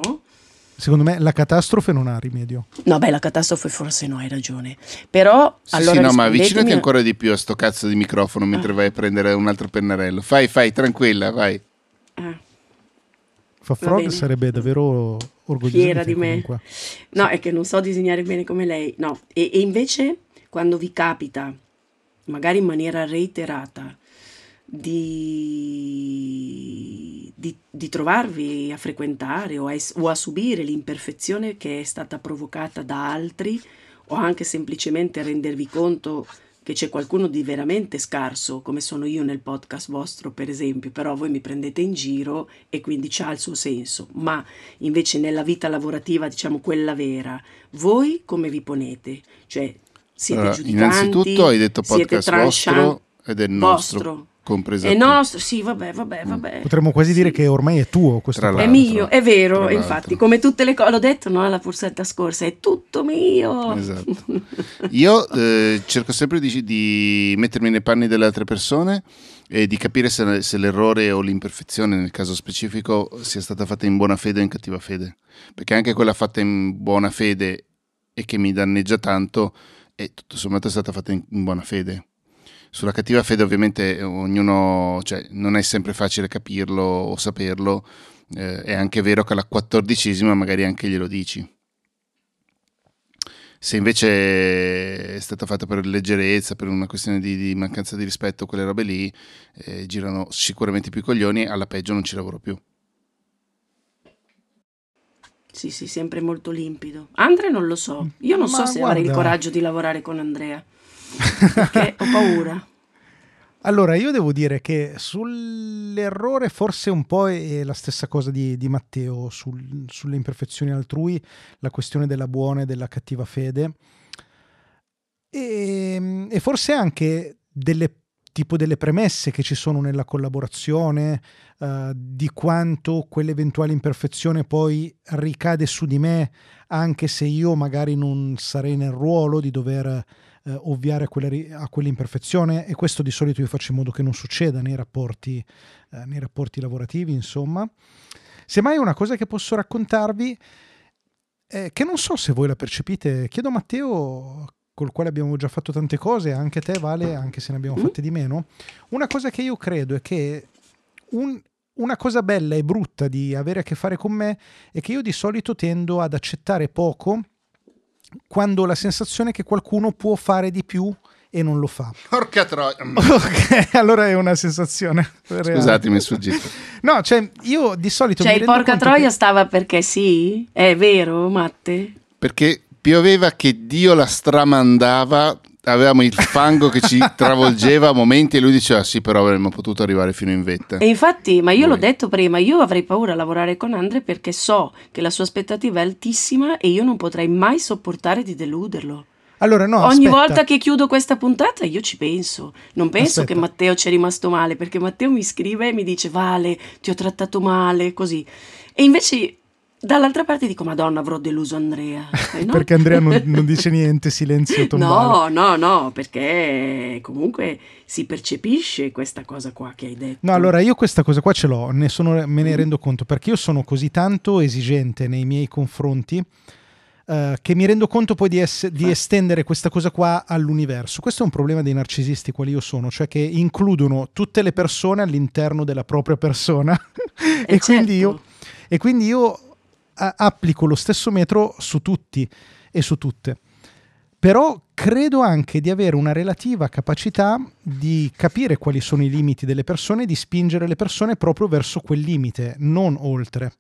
Secondo me la catastrofe non ha rimedio. No, beh, la catastrofe forse no, hai ragione. Però, Sì, allora sì, no, ma avvicinati ancora di più a sto cazzo di microfono mentre vai a prendere un altro pennarello. Fai, fai, tranquilla, vai. Ah, Fa Frog sarebbe davvero orgoglioso fiera te di me. comunque. No, è che non so disegnare bene come lei. No, e, e invece quando vi capita, magari in maniera reiterata, di, di- di trovarvi a frequentare o a, o a subire l'imperfezione che è stata provocata da altri o anche semplicemente rendervi conto che c'è qualcuno di veramente scarso, come sono io nel podcast vostro, per esempio, però voi mi prendete in giro e quindi c'ha il suo senso, ma invece nella vita lavorativa, diciamo quella vera, voi come vi ponete? Cioè, siete Allora, giudicanti? innanzitutto hai detto podcast vostro ed è nostro, vostro. Compreso È tu. nostro, sì, vabbè, vabbè, vabbè. Potremmo quasi dire che ormai è tuo questo Tra È mio, è vero, Tra l'altro. infatti, come tutte le cose, l'ho detto no, alla pursetta scorsa, è tutto mio. Esatto. Io eh, cerco sempre di, di mettermi nei panni delle altre persone e di capire se, se l'errore o l'imperfezione, nel caso specifico, sia stata fatta in buona fede o in cattiva fede. Perché anche quella fatta in buona fede e che mi danneggia tanto, è tutto sommato è stata fatta in, in buona fede. Sulla cattiva fede ovviamente ognuno, cioè, non è sempre facile capirlo o saperlo, eh, è anche vero che alla quattordicesima magari anche glielo dici. Se invece è stata fatta per leggerezza, per una questione di, di mancanza di rispetto, quelle robe lì eh, girano sicuramente più i coglioni, alla peggio non ci lavoro più. Sì, sì, sempre molto limpido. Andre non lo so, io non so Ma se avrei il guarda. coraggio di lavorare con Andrea, perché ho paura. Allora, io devo dire che sull'errore forse un po' è la stessa cosa di, di Matteo, sul- sulle imperfezioni altrui, la questione della buona e della cattiva fede. E, e forse anche delle, tipo delle premesse che ci sono nella collaborazione, eh, di quanto quell'eventuale imperfezione poi ricade su di me, anche se io magari non sarei nel ruolo di dover eh, ovviare a, quella ri- a quell'imperfezione e questo di solito io faccio in modo che non succeda nei rapporti, eh, nei rapporti lavorativi, insomma. Semmai una cosa che posso raccontarvi, eh, che non so se voi la percepite, chiedo a Matteo, col quale abbiamo già fatto tante cose, anche te Vale, anche se ne abbiamo Mm. fatte di meno, una cosa che io credo è che un- una cosa bella e brutta di avere a che fare con me è che io di solito tendo ad accettare poco quando ho la sensazione che qualcuno può fare di più e non lo fa. Porca troia! Ok, allora è una sensazione. reale. Scusatemi, è sfuggito. No, cioè io di solito Cioè, mi il rendo porca troia che- stava perché sì? È vero, Matte? Perché pioveva che Dio la stramandava, avevamo il fango che ci travolgeva a momenti e lui diceva sì, però avremmo potuto arrivare fino in vetta. E infatti, ma io l'ho Voi. detto prima, io avrei paura a lavorare con Andre perché so che la sua aspettativa è altissima e io non potrei mai sopportare di deluderlo. Allora no, Ogni aspetta. volta che chiudo questa puntata io ci penso. Non penso Aspetta. che Matteo ci è rimasto male, perché Matteo mi scrive e mi dice Vale, ti ho trattato male, così. E invece dall'altra parte dico Madonna, avrò deluso Andrea. Eh, no? Perché Andrea non, non dice niente, silenzio tombale. No, no, no, perché comunque si percepisce questa cosa qua che hai detto. No, allora io questa cosa qua ce l'ho, ne sono- me ne Mm. rendo conto, perché io sono così tanto esigente nei miei confronti eh, che mi rendo conto poi di, ess- di Ah. estendere questa cosa qua all'universo. Questo è un problema dei narcisisti quali io sono, cioè che includono tutte le persone all'interno della propria persona Eh, e, quindi certo. io, e quindi io applico lo stesso metro su tutti e su tutte. Però credo anche di avere una relativa capacità di capire quali sono i limiti delle persone e di spingere le persone proprio verso quel limite, non oltre.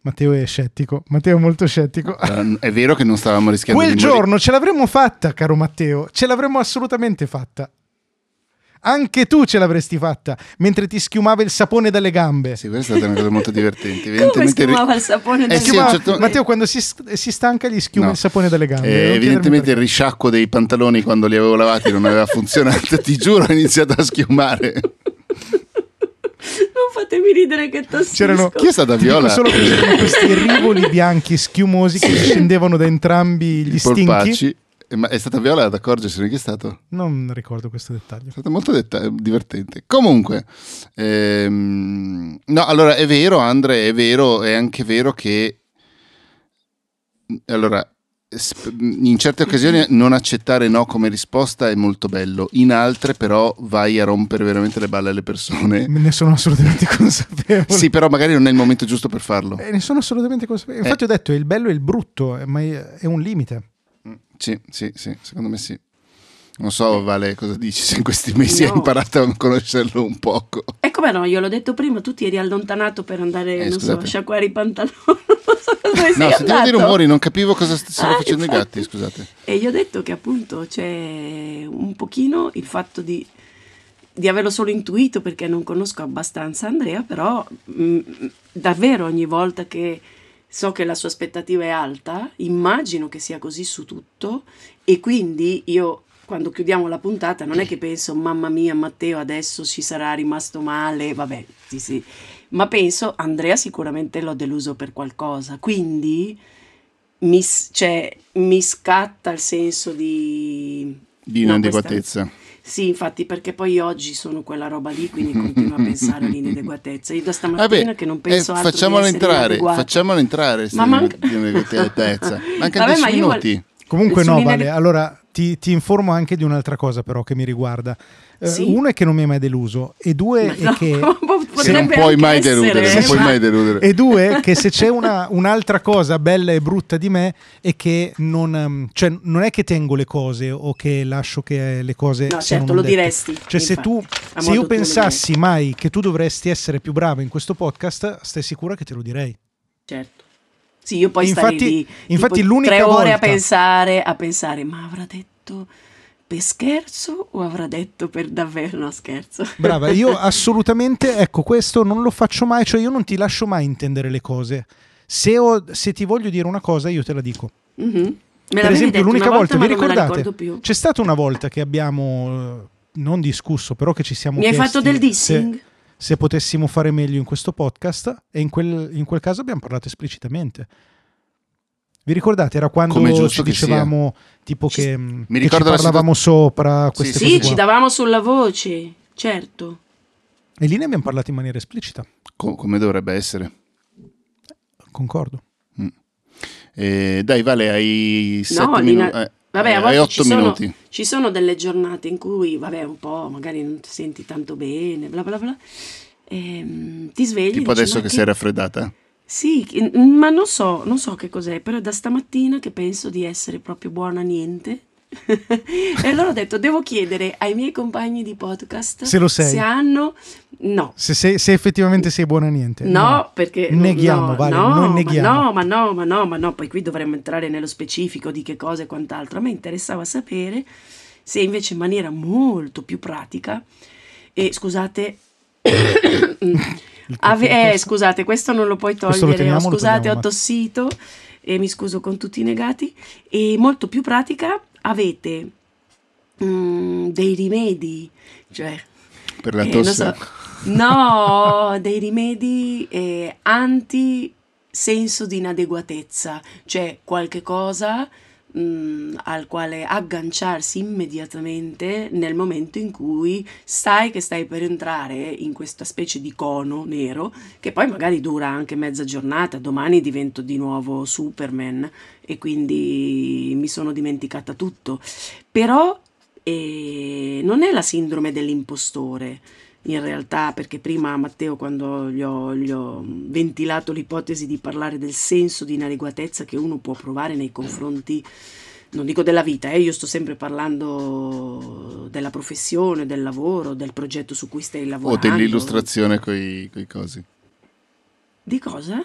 Matteo è scettico, Matteo è molto scettico. Eh, È vero che non stavamo rischiando Quel di morire. giorno ce l'avremmo fatta, caro Matteo, ce l'avremmo assolutamente fatta. Anche tu ce l'avresti fatta mentre ti schiumava il sapone dalle gambe. Sì, questa è stata una cosa molto divertente. Come Evidentemente, schiumava il sapone Eh dalle sì, a un certo- Matteo quando si, si stanca gli schiuma No. il sapone dalle gambe. eh, evidentemente il risciacquo dei pantaloni quando li avevo lavati non aveva funzionato. Ti giuro, ha iniziato a schiumare. Non fatemi ridere che tossisco. C'erano Chi è stata Viola? solo questi rivoli bianchi schiumosi che scendevano da entrambi gli I stinchi. polpacci. Eh, Ma è stata Viola ad accorgersene chi è stato? Non ricordo questo dettaglio. È stato molto detta- divertente. Comunque, ehm, no, allora è vero, Andre, è vero, è anche vero che allora sp- in certe occasioni non accettare no come risposta è molto bello, in altre però vai a rompere veramente le balle alle persone. Me ne sono assolutamente consapevole. Sì, però magari non è il momento giusto per farlo. Eh, ne sono assolutamente consapevole. Infatti, ho detto: il bello e il brutto, eh, ma è un limite. Sì, sì, sì, secondo me sì. Non so, Vale, cosa dici se in questi mesi hai No. imparato a conoscerlo un poco. E come no, io l'ho detto prima, tu ti eri allontanato per andare, Eh, non so, scusate. a sciacquare i pantaloni. non so dove sei No, sentivo dei rumori, non capivo cosa st- stavano Ah, facendo i infatti. gatti, scusate. E io ho detto che appunto c'è un pochino il fatto di, di averlo solo intuito perché non conosco abbastanza Andrea, però mm, davvero ogni volta che so che la sua aspettativa è alta, immagino che sia così su tutto e quindi io quando chiudiamo la puntata non è che penso mamma mia Matteo adesso ci sarà rimasto male, vabbè, sì sì, ma penso Andrea sicuramente l'ho deluso per qualcosa, quindi mi, cioè, mi scatta il senso di... Di no, inadeguatezza. Sì, infatti, perché poi oggi sono quella roba lì, quindi continuo a pensare all'inadeguatezza. Io da stamattina Vabbè, che non penso eh, altro facciamolo entrare, facciamolo entrare. Ma manca- di inadeguatezza. Mancano Vabbè, 10 ma minuti. Comunque, no, Vale. Allora ti, ti informo anche di un'altra cosa, però, che mi riguarda. Eh, Sì? Uno è che non mi hai mai deluso, e due Ma è no, che. Se non puoi mai essere, deludere, eh, non puoi ma- mai deludere. E due, che se c'è una- un'altra cosa bella e brutta di me è che non, ehm, cioè, non è che tengo le cose o che lascio che le cose No, siano certo, lo dette. diresti. Cioè, se infatti. tu, A se io pensassi mai che tu dovresti essere più bravo in questo podcast, stai sicura che te lo direi. Certo. Sì, io poi Infatti- starei lì infatti l'unica tre ore a volta- pensare, a pensare, ma avrà detto per scherzo o avrà detto per davvero? No, scherzo. Brava, io assolutamente, ecco, questo non lo faccio mai, cioè io non ti lascio mai intendere le cose. Se, ho- se ti voglio dire una cosa, io te la dico. Mhm. Me per esempio, l'unica volta, volta, vi ricordate? C'è stata una volta che abbiamo eh, non discusso, però che ci siamo Mi hai fatto del dissing? Se, potessimo fare meglio in questo podcast e in quel, in quel caso abbiamo parlato esplicitamente. Vi ricordate? Era quando ci dicevamo tipo Ci- che, mm, Mi che parlavamo sopra queste sì, cose Sì, qua. ci davamo sulla voce, certo. E lì ne abbiamo parlato in maniera esplicita, Co- come dovrebbe essere. concordo. Eh, dai, Vale, hai 7 No, minuti. l'ina- eh, Vabbè, a hai volte 8 ci sono, ci sono delle giornate in cui, vabbè, un po' magari non ti senti tanto bene, bla bla bla. Ehm, ti svegli. Tipo dici, adesso "Ma che sei raffreddata. Sì, che- ma non so, non so che cos'è, però è da stamattina che penso di essere proprio buona a niente. e allora ho detto, devo chiedere ai miei compagni di podcast Se lo sei. se hanno... No, Se, sei- se effettivamente sei buona a niente. No, perché Neghiamo, no, Vale, no, ma neghiamo. no, ma no, ma no, ma no, poi qui dovremmo entrare nello specifico di che cosa e quant'altro. A me interessava sapere se invece in maniera molto più pratica e scusate ave- eh, scusate, questo non lo puoi Questo lo togliere. teniamo, ho- lo scusate, togliamo, ho tossito e mi scuso con tutti i negati. E molto più pratica avete mm, dei rimedi, cioè Per la eh, tosse. so. No, dei rimedi eh, anti senso di inadeguatezza, cioè qualche cosa mh, al quale agganciarsi immediatamente nel momento in cui sai che stai per entrare in questa specie di cono nero che poi magari dura anche mezza giornata, domani divento di nuovo Superman e quindi mi sono dimenticata tutto. Però eh, non è la sindrome dell'impostore in realtà, perché prima Matteo quando gli ho, gli ho ventilato l'ipotesi di parlare del senso di inadeguatezza che uno può provare nei confronti, non dico della vita, eh, io sto sempre parlando della professione, del lavoro, del progetto su cui stai O lavorando. dell'illustrazione coi, coi cosi. Di cosa?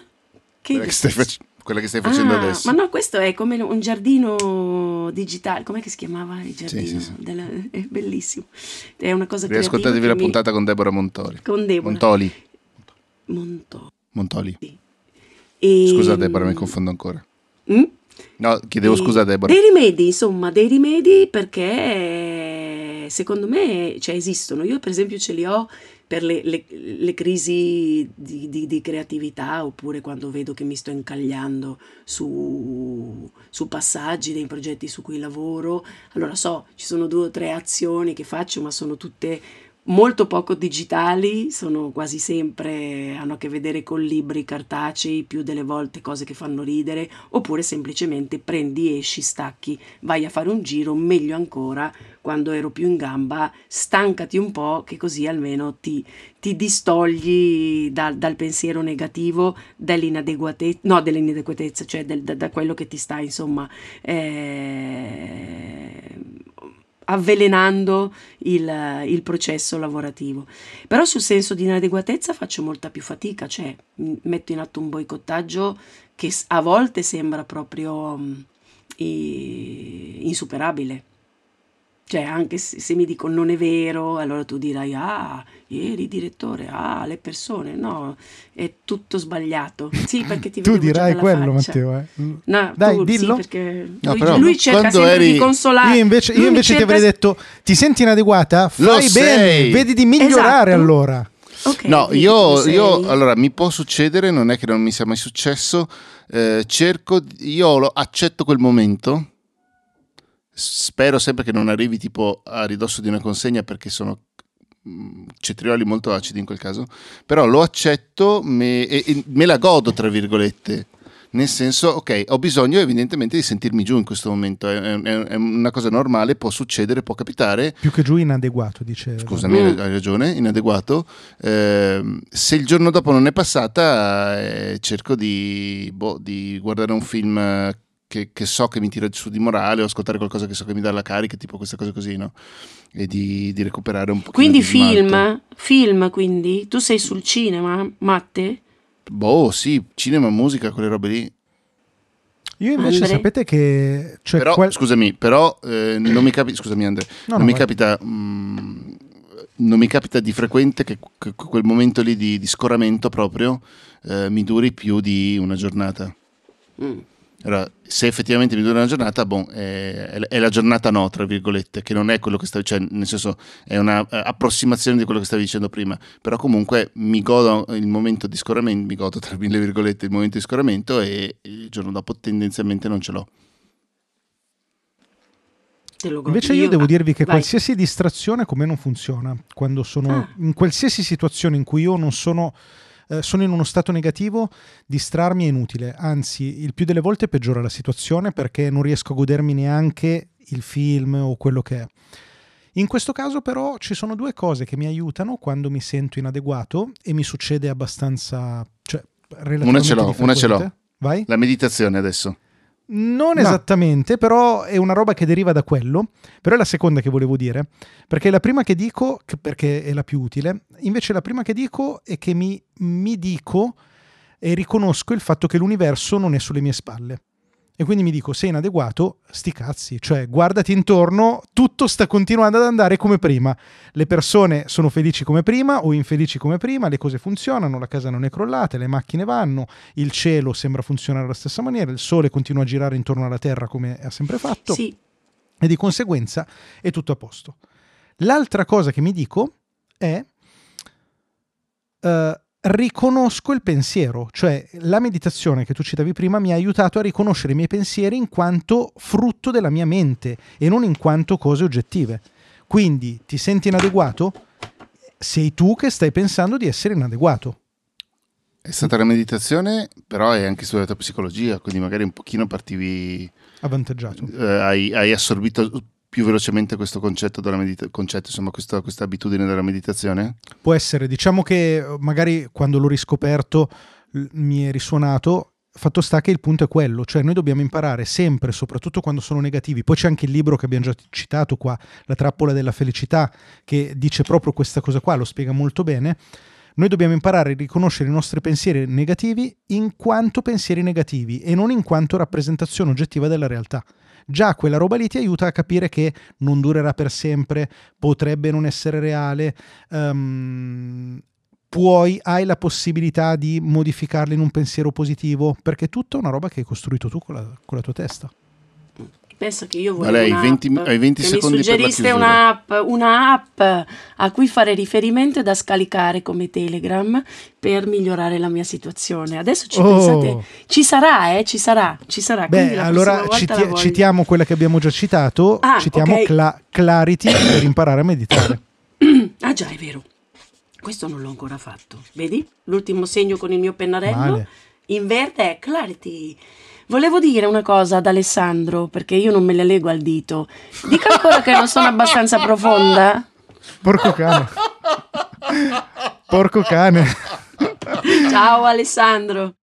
Che Perché stai illustrazione? Quella che stai facendo Ah, adesso. Ma no, questo è come un giardino digitale. Com'è che si chiamava il giardino? sì, sì. della- È bellissimo. È una cosa Riascoltatevi creativa la che mi- puntata con Deborah Montori. Con Deborah. Montoli. Monto. Montoli. E- Scusa Deborah, mi confondo ancora. Mm? No, chiedevo E- scusa a Deborah. Dei rimedi, insomma, dei rimedi perché secondo me cioè, esistono. Io per esempio ce li ho per le, le- le crisi di, di- di creatività oppure quando vedo che mi sto incagliando su, su passaggi dei progetti su cui lavoro. Allora so, ci sono due o tre azioni che faccio, ma sono tutte molto poco digitali, sono quasi sempre, hanno a che vedere con libri cartacei, più delle volte cose che fanno ridere, oppure semplicemente prendi, esci, stacchi, vai a fare un giro, meglio ancora quando ero più in gamba, stancati un po' che così almeno ti, ti distogli dal, dal pensiero negativo, dell'inadeguatezza, no dell'inadeguatezza, cioè del- da, da quello che ti sta insomma eh, avvelenando il, il processo lavorativo. Però sul senso di inadeguatezza faccio molta più fatica, cioè metto in atto un boicottaggio che a volte sembra proprio mm, i- insuperabile. Cioè, anche se, se mi dicono non è vero, allora tu dirai, ah, ieri direttore, ah, le persone, no, è tutto sbagliato. Sì, perché ti Tu dirai quello, faccia. Matteo. eh. No, Dai, tu, dillo. Sì, perché No, lui, però lui cerca sempre eri- di consolare. Io invece, io invece ti cerca- avrei detto: ti senti inadeguata? Lo Fai bene, sei. vedi di migliorare Esatto. allora. Ok, No, io, io- allora mi può succedere, non è che non mi sia mai successo. eh, cerco, io lo, accetto quel momento. Spero sempre che non arrivi tipo a ridosso di una consegna perché sono mm, cetrioli molto acidi in quel caso. Però lo accetto me- e, e me la godo, tra virgolette. Nel senso, ok, ho bisogno evidentemente di sentirmi giù in questo momento. È, è- è una cosa normale, può succedere, può capitare. Più che giù, inadeguato, dice. Scusami, Mm. hai ragione, inadeguato. Ehm, se il giorno dopo non è passata, eh, cerco di, boh, di guardare un film eh, che, che so che mi tira su di morale o ascoltare qualcosa che so che mi dà la carica, tipo queste cose così, no? E di, di recuperare un po'. Quindi film, film quindi? Tu sei sul cinema, Matte? Boh, sì, cinema, musica, quelle robe lì. Io invece Andre? sapete che. Cioè, però, quel- scusami, però eh, non mi capita, scusami Andre, No, non no, mi capita... mm, non mi capita di frequente che, che quel momento lì di, di scoramento proprio eh, mi duri più di una giornata. Mm. Allora, se effettivamente mi dura una giornata, boh, è, è la giornata no, tra virgolette, che non è quello che stavi, cioè, nel senso, è un'approssimazione di quello che stavi dicendo prima, però comunque mi godo il momento di scoramento, mi godo tra mille virgolette il momento di scoramento e il giorno dopo tendenzialmente non ce l'ho. Invece io devo ah, dirvi che vai. qualsiasi distrazione come non funziona quando sono Ah. in qualsiasi situazione in cui io non sono eh, sono in uno stato negativo, distrarmi è inutile, anzi il più delle volte peggiora la situazione perché non riesco a godermi neanche il film o quello che è. In questo caso però ci sono due cose che mi aiutano quando mi sento inadeguato e mi succede abbastanza, cioè relativamente Una ce l'ho, una ce l'ho. Vai? La meditazione adesso. Non No. esattamente, però è una roba che deriva da quello. Però è la seconda che volevo dire. Perché la prima che dico, perché è la più utile, invece la prima che dico è che mi, mi dico e riconosco il fatto che l'universo non è sulle mie spalle. E quindi mi dico, sei inadeguato, sti cazzi, cioè guardati intorno, tutto sta continuando ad andare come prima. Le persone sono felici come prima o infelici come prima, le cose funzionano, la casa non è crollata, le macchine vanno, il cielo sembra funzionare alla stessa maniera, il sole continua a girare intorno alla Terra come ha sempre fatto Sì, e di conseguenza è tutto a posto. L'altra cosa che mi dico è eh, riconosco il pensiero, cioè la meditazione che tu citavi prima mi ha aiutato a riconoscere i miei pensieri in quanto frutto della mia mente e non in quanto cose oggettive. Quindi ti senti inadeguato? Sei tu che stai pensando di essere inadeguato. È stata la meditazione, però hai anche studiato psicologia, quindi magari un pochino partivi, Avvantaggiato. eh, hai, hai assorbito più velocemente questo concetto della medita- concetto, insomma, questa, questa abitudine della meditazione? Può essere, diciamo che eh, magari quando l'ho riscoperto mi è risuonato. Fatto sta che il punto è quello, cioè noi dobbiamo imparare sempre, soprattutto quando sono negativi. Poi c'è anche il libro che abbiamo già citato qua, La trappola della felicità, che dice proprio questa cosa qua, lo spiega molto bene. Noi dobbiamo imparare a riconoscere i nostri pensieri negativi in quanto pensieri negativi e non in quanto rappresentazione oggettiva della realtà. Già quella roba lì ti aiuta a capire che non durerà per sempre, potrebbe non essere reale, um, puoi, hai la possibilità di modificarla in un pensiero positivo, perché è tutta una roba che hai costruito tu con la, con la tua testa. Penso che io volevo Lei, 20, hai 20 che secondi mi suggeriste un'app, un'app a cui fare riferimento da scaricare come Telegram per migliorare la mia situazione. Adesso ci Oh. pensate, ci sarà, eh, ci sarà, ci sarà. Beh, la allora citi- citiamo quella che abbiamo già citato, Ah, citiamo ok. Cla- Clarity per imparare a meditare. Ah già, è vero. Questo non l'ho ancora fatto. Vedi? L'ultimo segno con il mio pennarello Male. in verde è Clarity. Volevo dire una cosa ad Alessandro, perché io non me le leggo al dito. Dica ancora che non sono abbastanza profonda. Porco cane. Porco cane. Ciao Alessandro.